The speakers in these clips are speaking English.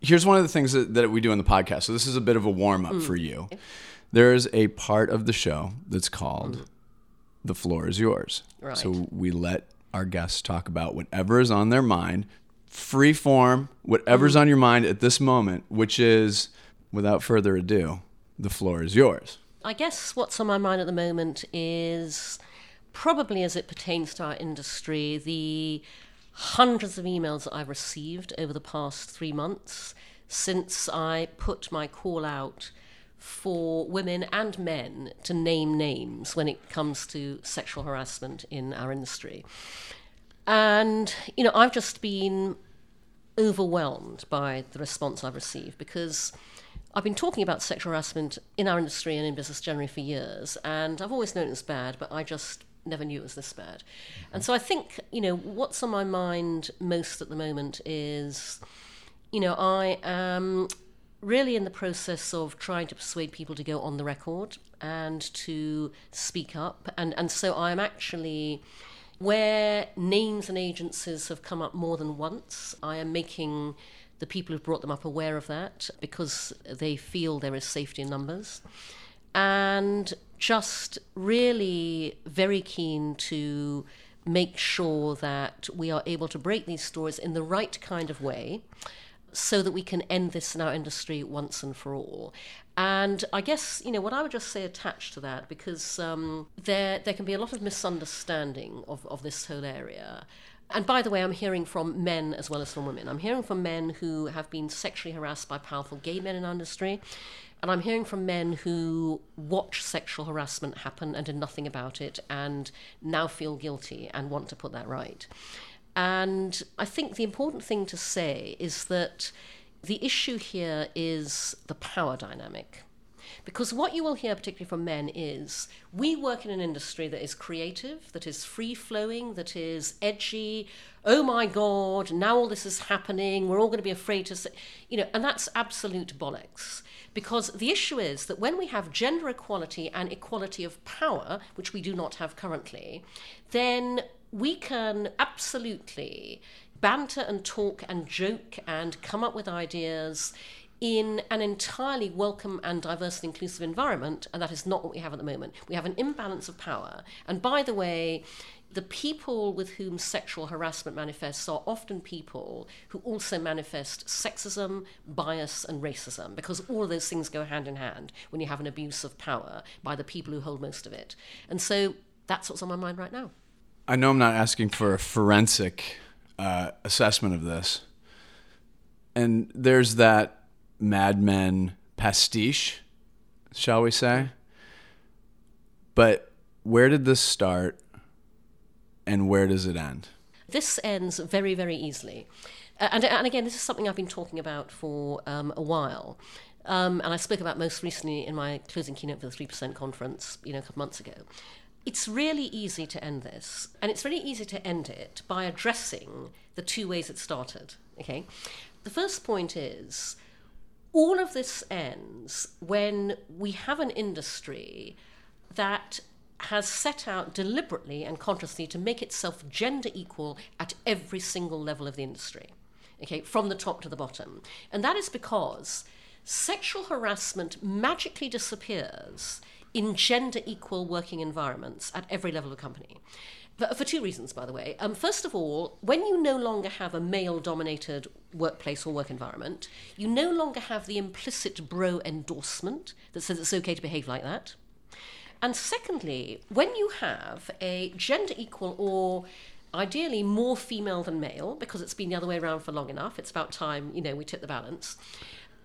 here's one of the things that, that we do on the podcast. So this is a bit of a warm up mm. for you. There's a part of the show that's called mm. "The Floor Is Yours." Right. So we let our guests talk about whatever is on their mind, free form, whatever's mm. on your mind at this moment. Which is, without further ado, the floor is yours. I guess what's on my mind at the moment is probably as it pertains to our industry, the hundreds of emails that I've received over the past three months since I put my call out for women and men to name names when it comes to sexual harassment in our industry. And, you know, I've just been overwhelmed by the response I've received because I've been talking about sexual harassment in our industry and in business generally for years, and I've always known it's bad, but I just never knew it was this bad. And so I think, you know, what's on my mind most at the moment is, you know, I am really in the process of trying to persuade people to go on the record and to speak up. And, and so I'm actually where names and agencies have come up more than once, I am making the people who've brought them up aware of that because they feel there is safety in numbers. And just really very keen to make sure that we are able to break these stories in the right kind of way so that we can end this in our industry once and for all. And I guess you know what I would just say attached to that because um, there there can be a lot of misunderstanding of, of this whole area. And by the way, I'm hearing from men as well as from women. I'm hearing from men who have been sexually harassed by powerful gay men in industry. And I'm hearing from men who watch sexual harassment happen and did nothing about it and now feel guilty and want to put that right. And I think the important thing to say is that the issue here is the power dynamic. Because what you will hear, particularly from men, is we work in an industry that is creative, that is free flowing, that is edgy. Oh my God, now all this is happening. We're all going to be afraid to say, you know, and that's absolute bollocks. Because the issue is that when we have gender equality and equality of power, which we do not have currently, then we can absolutely banter and talk and joke and come up with ideas in an entirely welcome and diverse and inclusive environment, and that is not what we have at the moment. We have an imbalance of power. And by the way, the people with whom sexual harassment manifests are often people who also manifest sexism, bias, and racism, because all of those things go hand in hand when you have an abuse of power by the people who hold most of it. And so that's what's on my mind right now. I know I'm not asking for a forensic uh, assessment of this. And there's that Mad Men pastiche, shall we say? But where did this start and where does it end? This ends very, very easily. Uh, and, and again, this is something I've been talking about for um, a while. Um, and I spoke about most recently in my closing keynote for the 3% conference, you know, a couple months ago. It's really easy to end this, and it's really easy to end it by addressing the two ways it started. Okay, the first point is all of this ends when we have an industry that has set out deliberately and consciously to make itself gender equal at every single level of the industry, okay, from the top to the bottom. And that is because sexual harassment magically disappears in gender equal working environments at every level of company. For, two reasons, by the way. Um, first of all, when you no longer have a male dominated workplace or work environment, you no longer have the implicit bro endorsement that says it's okay to behave like that. And secondly, when you have a gender equal or ideally more female than male, because it's been the other way around for long enough, it's about time, you know, we tip the balance.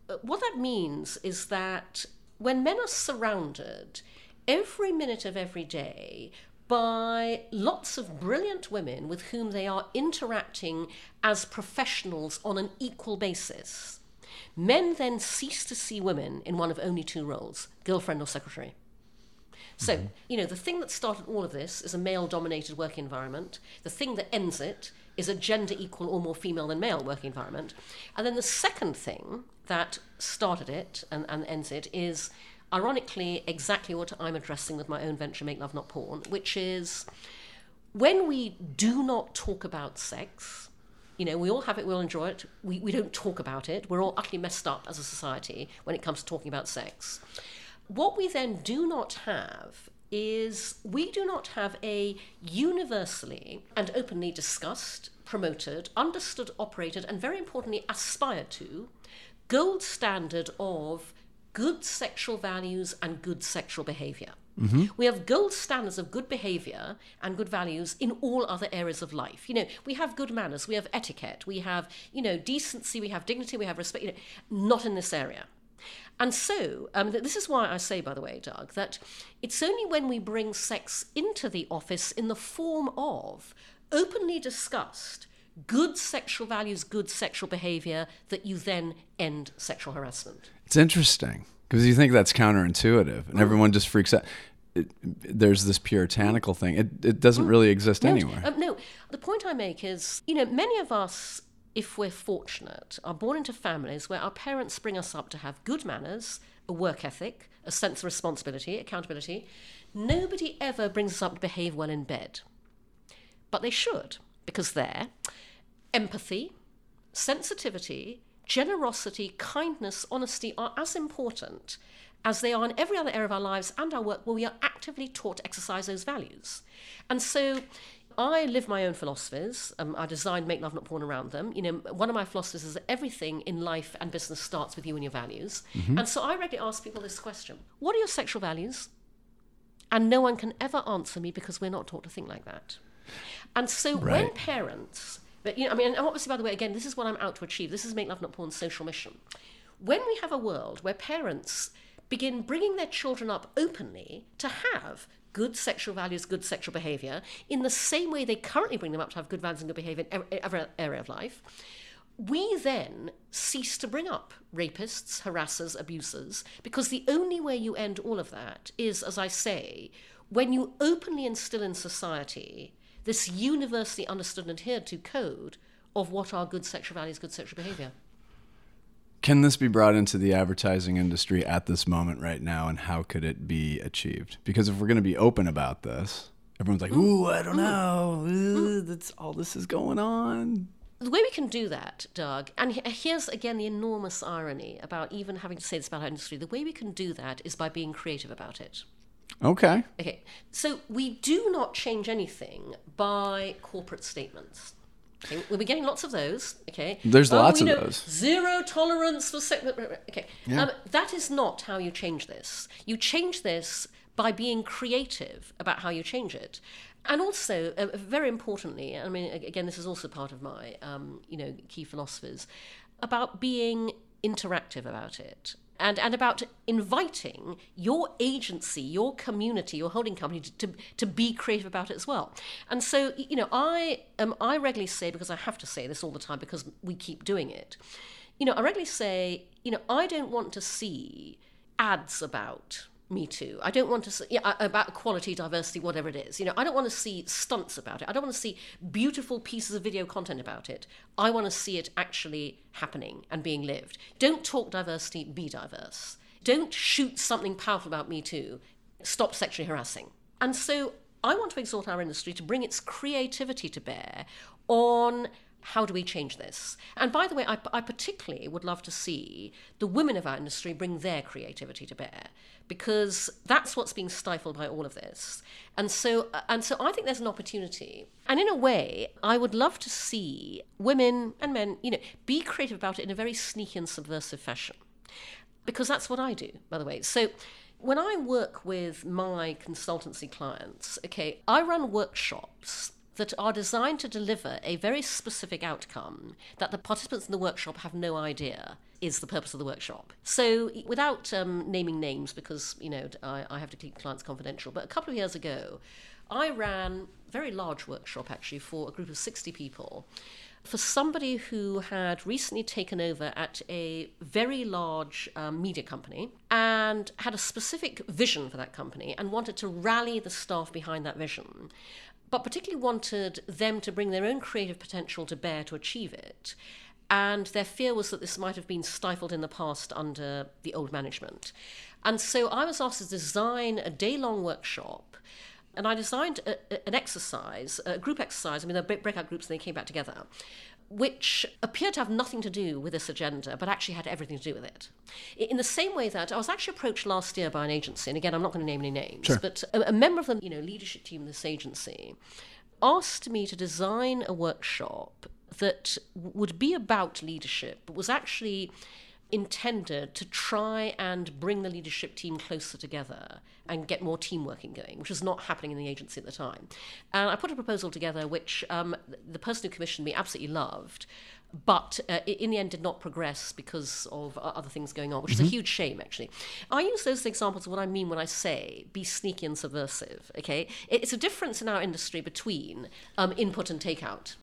uh, What that means is that when men are surrounded every minute of every day by lots of brilliant women with whom they are interacting as professionals on an equal basis, men then cease to see women in one of only two roles girlfriend or secretary. So, mm-hmm. you know, the thing that started all of this is a male dominated work environment. The thing that ends it is a gender equal or more female than male work environment. And then the second thing that started it and, and ends it is, ironically, exactly what I'm addressing with my own venture, Make Love Not Porn, which is when we do not talk about sex, You know, we all have it, we all enjoy it. We, we don't talk about it. We're all utterly messed up as a society when it comes to talking about sex. What we then do not have is we do not have a universally and openly discussed, promoted, understood, operated, and very importantly, aspired to gold standard of good sexual values and good sexual behavior. Mm-hmm. We have gold standards of good behavior and good values in all other areas of life. You know, we have good manners, we have etiquette, we have, you know, decency, we have dignity, we have respect, you know, not in this area. And so, um, this is why I say, by the way, Doug, that it's only when we bring sex into the office in the form of openly discussed good sexual values, good sexual behavior, that you then end sexual harassment. It's interesting because you think that's counterintuitive and everyone just freaks out. It, there's this puritanical thing. It, it doesn't really exist no, anywhere. Um, no, the point I make is, you know, many of us if we're fortunate, are born into families where our parents bring us up to have good manners, a work ethic, a sense of responsibility, accountability. Nobody ever brings us up to behave well in bed. But they should, because there, empathy, sensitivity, generosity, kindness, honesty are as important as they are in every other area of our lives and our work where we are actively taught to exercise those values. And so I live my own philosophies. Um, I design Make Love Not Porn around them. You know, one of my philosophies is that everything in life and business starts with you and your values. Mm-hmm. And so I regularly ask people this question What are your sexual values? And no one can ever answer me because we're not taught to think like that. And so right. when parents, but you know, I mean, obviously, by the way, again, this is what I'm out to achieve. This is Make Love Not Porn's social mission. When we have a world where parents begin bringing their children up openly to have good sexual values, good sexual behavior, in the same way they currently bring them up to have good values and good behavior in every area of life, we then cease to bring up rapists, harassers, abusers, because the only way you end all of that is, as I say, when you openly instill in society this universally understood and adhered to code of what are good sexual values, good sexual behavior. Can this be brought into the advertising industry at this moment right now, and how could it be achieved? Because if we're going to be open about this, everyone's like, "Ooh, I don't mm. Mm. know. Ooh, mm. that's all this is going on." The way we can do that, Doug, and here's again the enormous irony about even having to say this about our industry. The way we can do that is by being creative about it. Okay. Okay. So we do not change anything by corporate statements. Okay, we'll be getting lots of those. Okay, there's oh, lots of those. Zero tolerance for sex. Okay, yeah. um, that is not how you change this. You change this by being creative about how you change it, and also uh, very importantly, I mean, again, this is also part of my um, you know key philosophies about being interactive about it and, and about inviting your agency, your community, your holding company to, to, to, be creative about it as well. And so, you know, I, um, I regularly say, because I have to say this all the time because we keep doing it, you know, I regularly say, you know, I don't want to see ads about me Too. I don't want to see yeah, uh, about equality, diversity, whatever it is. You know, I don't want to see stunts about it. I don't want to see beautiful pieces of video content about it. I want to see it actually happening and being lived. Don't talk diversity, be diverse. Don't shoot something powerful about Me Too. Stop sexually harassing. And so I want to exhort our industry to bring its creativity to bear on how do we change this? And by the way, I, I, particularly would love to see the women of our industry bring their creativity to bear because that's what's being stifled by all of this. And so, uh, and so I think there's an opportunity. And in a way, I would love to see women and men, you know, be creative about it in a very sneaky and subversive fashion. Because that's what I do, by the way. So when I work with my consultancy clients, okay, I run workshops that are designed to deliver a very specific outcome that the participants in the workshop have no idea is the purpose of the workshop. So, without um, naming names, because you know I, I have to keep clients confidential, but a couple of years ago, I ran a very large workshop actually for a group of 60 people for somebody who had recently taken over at a very large um, media company and had a specific vision for that company and wanted to rally the staff behind that vision but particularly wanted them to bring their own creative potential to bear to achieve it. And their fear was that this might have been stifled in the past under the old management. And so I was asked to design a day long workshop. And I designed a, a, an exercise, a group exercise. I mean, they're breakout groups and they came back together, which appeared to have nothing to do with this agenda, but actually had everything to do with it. In the same way that I was actually approached last year by an agency, and again, I'm not going to name any names, Sure. but a, a member of the you know leadership team of this agency asked me to design a workshop that would be about leadership, but was actually intended to try and bring the leadership team closer together and get more team working going, which was not happening in the agency at the time. And I put a proposal together, which um, the person who commissioned me absolutely loved, but uh, in the end did not progress because of other things going on, which is a huge shame, actually. I use those examples of what I mean when I say be sneaky and subversive. Okay, it's a difference in our industry between um, input and takeout.